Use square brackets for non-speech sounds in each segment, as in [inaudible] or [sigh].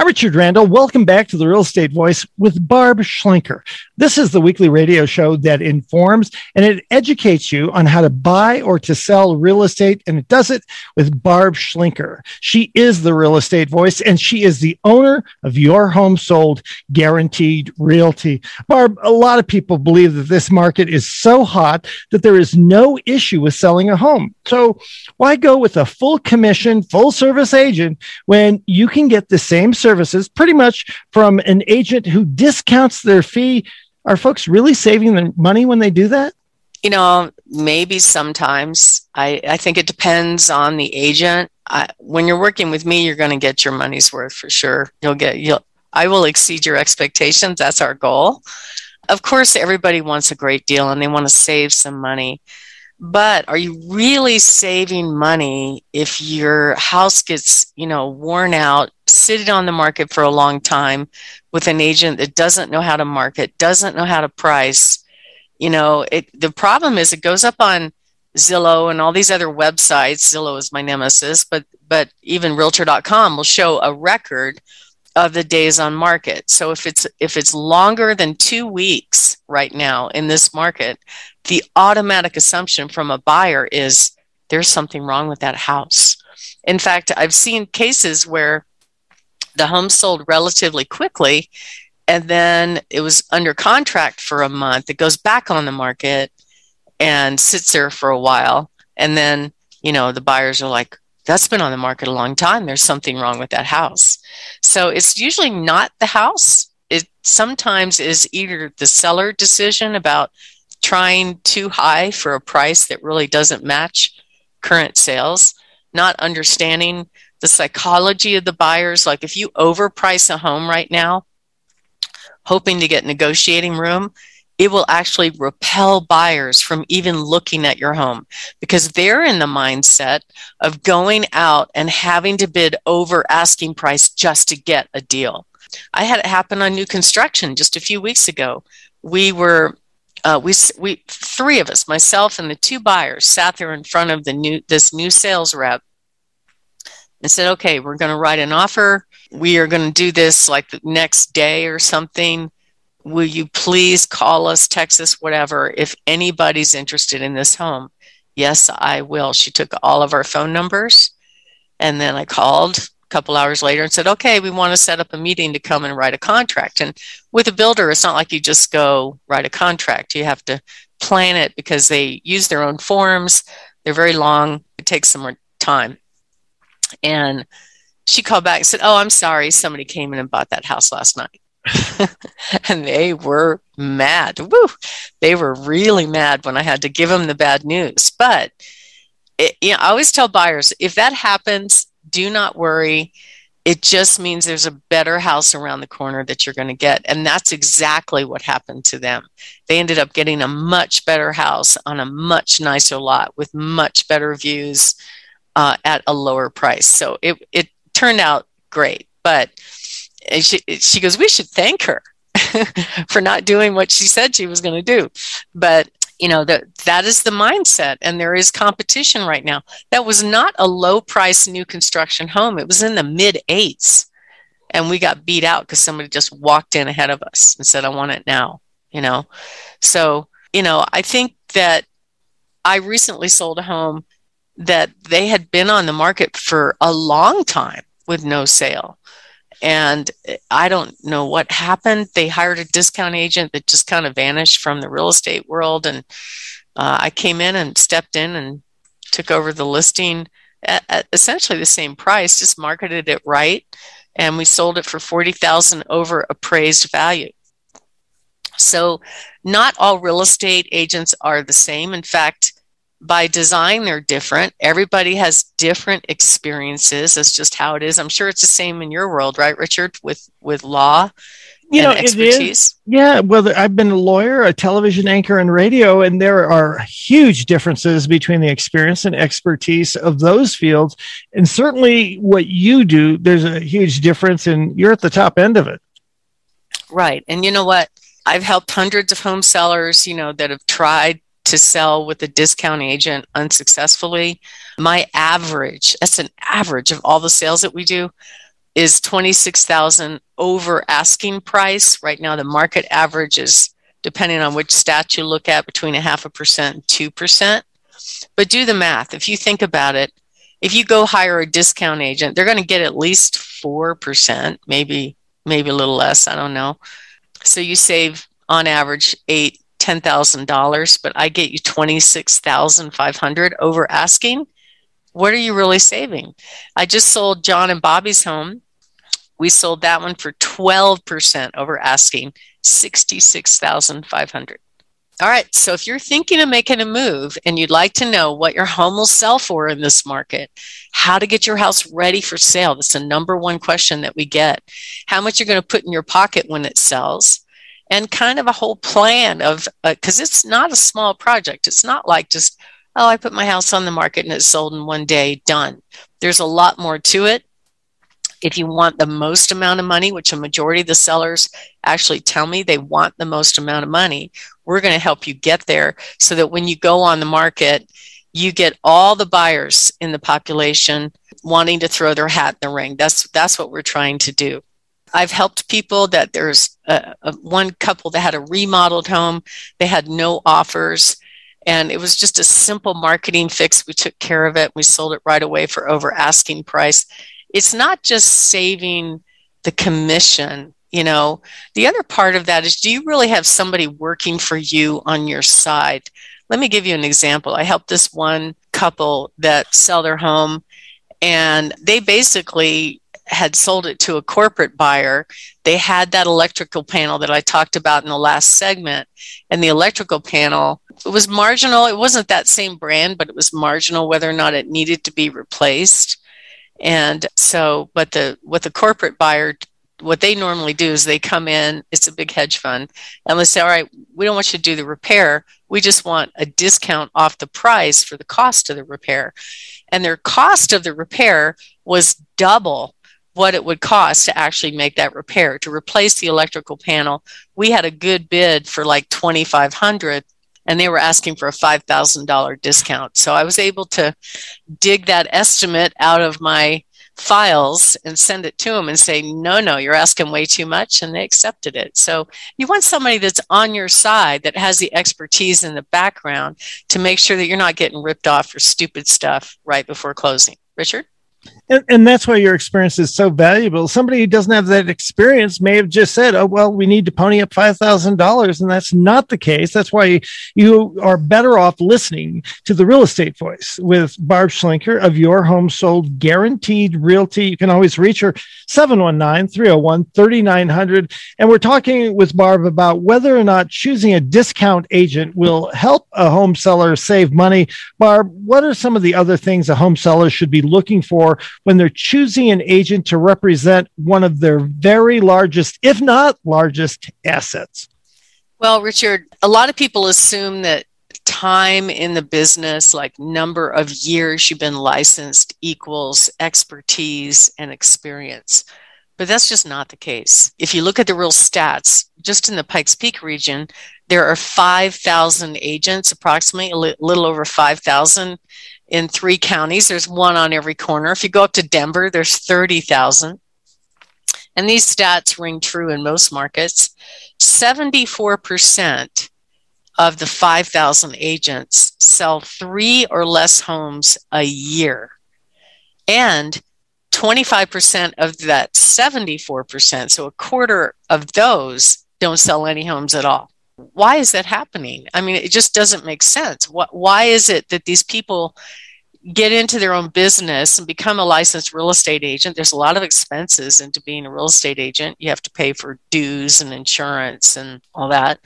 I'm Richard Randall. Welcome back to the Real Estate Voice with Barb Schlinker. This is the weekly radio show that informs and it educates you on how to buy or to sell real estate, and it does it with Barb Schlinker. She is the Real Estate Voice, and she is the owner of Your Home Sold Guaranteed Realty. Barb, a lot of people believe that this market is so hot that there is no issue with selling a home. So why go with a full commission, full service agent when you can get the same services pretty much from an agent who discounts their fee. Are folks really saving their money when they do that? You know, maybe sometimes. I, I think it depends on the agent. I, when you're working with me, you're going to get your money's worth for sure. You'll get, you'll, I will exceed your expectations. That's our goal. Of course, everybody wants a great deal and they want to save some money. But are you really saving money if your house gets, you know, worn out, sitting on the market for a long time with an agent that doesn't know how to market, doesn't know how to price? You know, it, the problem is it goes up on Zillow and all these other websites. Zillow is my nemesis, but but even realtor.com will show a record of the days on market. So if it's if it's longer than 2 weeks right now in this market, the automatic assumption from a buyer is there's something wrong with that house. In fact, I've seen cases where the home sold relatively quickly and then it was under contract for a month. It goes back on the market and sits there for a while. And then, you know, the buyers are like, that's been on the market a long time. There's something wrong with that house. So it's usually not the house. It sometimes is either the seller decision about trying too high for a price that really doesn't match current sales, not understanding the psychology of the buyers. Like if you overprice a home right now, hoping to get negotiating room, it will actually repel buyers from even looking at your home because they're in the mindset of going out and having to bid over asking price just to get a deal. I had it happen on new construction just a few weeks ago. We were uh, we we three of us, myself and the two buyers, sat there in front of the new this new sales rep and said, "Okay, we're going to write an offer. We are going to do this like the next day or something. Will you please call us, text us, whatever, if anybody's interested in this home?" Yes, I will. She took all of our phone numbers, and then I called a couple hours later and said, okay, we want to set up a meeting to come and write a contract. And with a builder, it's not like you just go write a contract. You have to plan it because they use their own forms. They're very long. It takes some more time. And she called back and said, oh, I'm sorry. Somebody came in and bought that house last night. [laughs] and they were mad. Woo! They were really mad when I had to give them the bad news. But it, you know, I always tell buyers if that happens, do not worry. It just means there's a better house around the corner that you're going to get. And that's exactly what happened to them. They ended up getting a much better house on a much nicer lot with much better views uh, at a lower price. So it, it turned out great. But she, she goes, We should thank her [laughs] for not doing what she said she was going to do. But you know that that is the mindset and there is competition right now. That was not a low price new construction home. It was in the mid eights and we got beat out because somebody just walked in ahead of us and said i want it now you know? So you know i think that i recently sold a home that they had been on the market for a long time with no sale and I don't know what happened. They hired a discount agent that just kind of vanished from the real estate world. And uh, I came in and stepped in and took over the listing at, at, essentially the same price, just marketed it right. And we sold it for 40,000 over appraised value. So not all real estate agents are the same. In fact, by design they're different. Everybody has different experiences. That's just how it is. I'm sure it's the same in your world right richard with with law you know expertise? Yeah well i've been a lawyer a television anchor and radio and there are huge differences between the experience and expertise of those fields. And certainly what you do there's a huge difference and you're at the top end of it. Right. And you know what? I've helped hundreds of home sellers, you know, that have tried to sell with a discount agent unsuccessfully. My average, that's an average of all the sales that we do. is 26,000 over asking price. Right now the market average is depending on which stat you look at between a half a percent and 2%. But do the math. If you think about it, if you go hire a discount agent, they're going to get at least 4%, maybe maybe a little less, I don't know. So you save on average 8 $10,000, but I get you 26,500 over asking. What are you really saving? I just sold John and Bobby's home. We sold that one for 12% over asking, 66,500. All right, so if you're thinking of making a move and you'd like to know what your home will sell for in this market, how to get your house ready for sale, that's the number one question that we get. How much are you're going to put in your pocket when it sells, and kind of a whole plan of because uh, it's not a small project. It's not like just oh, I put my house on the market and it's sold in one day, done. There's a lot more to it. If you want the most amount of money, which a majority of the sellers actually tell me they want the most amount of money, we're going to help you get there so that when you go on the market, you get all the buyers in the population wanting to throw their hat in the ring. That's that's what we're trying to do. I've helped people that there's a, a, one couple that had a remodeled home. They had no offers and it was just a simple marketing fix. We took care of it. We sold it right away for over asking price. It's not just saving the commission. You know, the other part of that is do you really have somebody working for you on your side? Let me give you an example. I helped this one couple that sell their home and they basically had sold it to a corporate buyer. They had that electrical panel that I talked about in the last segment, and the electrical panel it was marginal. It wasn't that same brand, but it was marginal whether or not it needed to be replaced. And so, but the what the corporate buyer, what they normally do is they come in. It's a big hedge fund, and they say, "All right, we don't want you to do the repair. We just want a discount off the price for the cost of the repair." And their cost of the repair was double what it would cost to actually make that repair. To replace the electrical panel we had a good bid for like 2500 and they were asking for a $5000 discount. So i was able to dig that estimate out of my files and send it to them and say no no you're asking way too much and they accepted it. So you want somebody that's on your side that has the expertise in the background to make sure that you're not getting ripped off for stupid stuff right before closing. Richard and, and that's why your experience is so valuable. Somebody who doesn't have that experience may have just said, "Oh, well, we need to pony up five thousand dollars," and that's not the case. That's why you are better off listening to the real estate voice with Barb Schlinker of Your Home Sold Guaranteed Realty. You can always reach her 719-301-3900. And we're talking with Barb about whether or not choosing a discount agent will help a home seller save money. Barb, what are some of the other things a home seller should be looking for when they're choosing an agent to represent one of their very largest, if not largest, assets? Well, Richard, a lot of people assume that time in the business, like number of years you've been licensed, equals expertise and experience. But that's just not the case. If you look at the real stats, just in the Pikes Peak region, there are 5,000 agents, approximately a little over 5,000 in three counties. There's one on every corner. If you go up to Denver, there's 30,000. And these stats ring true in most markets. 74% of the 5,000 agents sell three or less homes a year. And 25% of that 74%, so a quarter of those, don't sell any homes at all why is that happening? I mean, it just doesn't make sense. What, why is it that these people get into their own business and become a licensed real estate agent? There's a lot of expenses into being a real estate agent. You have to pay for dues and insurance and all that.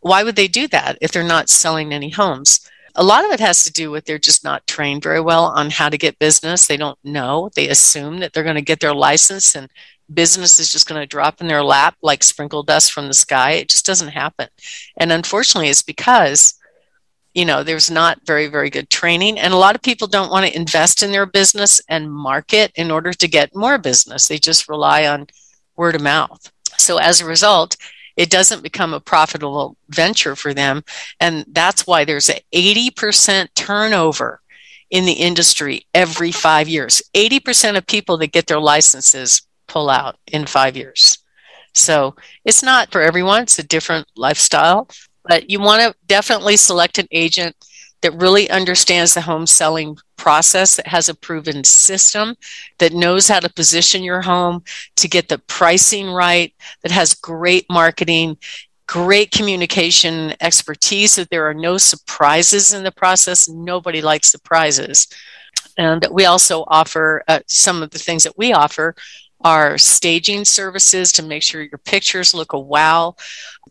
Why would they do that if they're not selling any homes? A lot of it has to do with they're just not trained very well on how to get business. They don't know. They assume that they're going to get their license and business is just going to drop in their lap like sprinkle dust from the sky. It just doesn't happen. And unfortunately, it's because, you know, there's not very, very good training. And a lot of people don't want to invest in their business and market in order to get more business. They just rely on word of mouth. So as a result, it doesn't become a profitable venture for them. And that's why there's an 80% turnover in the industry every five years. 80% of people that get their licenses pull out in five years. So it's not for everyone, it's a different lifestyle, but you want to definitely select an agent that really understands the home selling process, that has a proven system, that knows how to position your home to get the pricing right, that has great marketing, great communication expertise, that there are no surprises in the process. Nobody likes surprises. And we also offer uh, some of the things that we offer are staging services to make sure your pictures look a wow.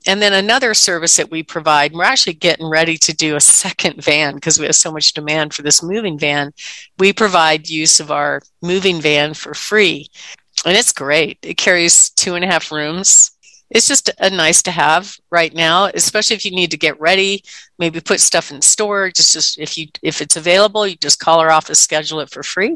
And then another service that we provide, we're actually getting ready to do a second van because we have so much demand for this moving van. We provide use of our moving van for free. And it's great. It carries two and a half rooms. It's just a nice to have right now, especially if you need to get ready, maybe put stuff in storage. Just, just if you if it's available, you just call our office, schedule it for free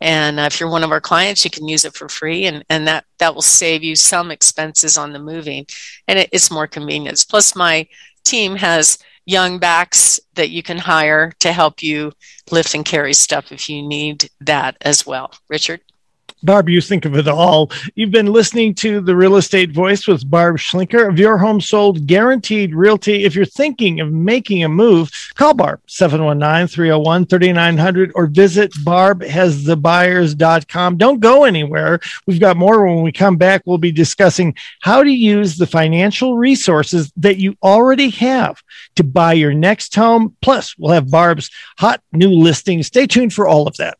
and uh, if you're one of our clients, you can use it for free, and, and that, that will save you some expenses on the moving. And it, it's more convenience. Plus, my team has young backs that you can hire to help you lift and carry stuff if you need that as well. Richard? Barb, you think of it all. You've been listening to The Real Estate Voice with Barb Schlinker of Your Home Sold Guaranteed Realty. If you're thinking of making a move, call Barb 719 301 3900 or visit barbhasthebuyers.com. Don't go anywhere. We've got more when we come back. We'll be discussing how to use the financial resources that you already have to buy your next home. Plus, we'll have Barb's hot new listing. Stay tuned for all of that.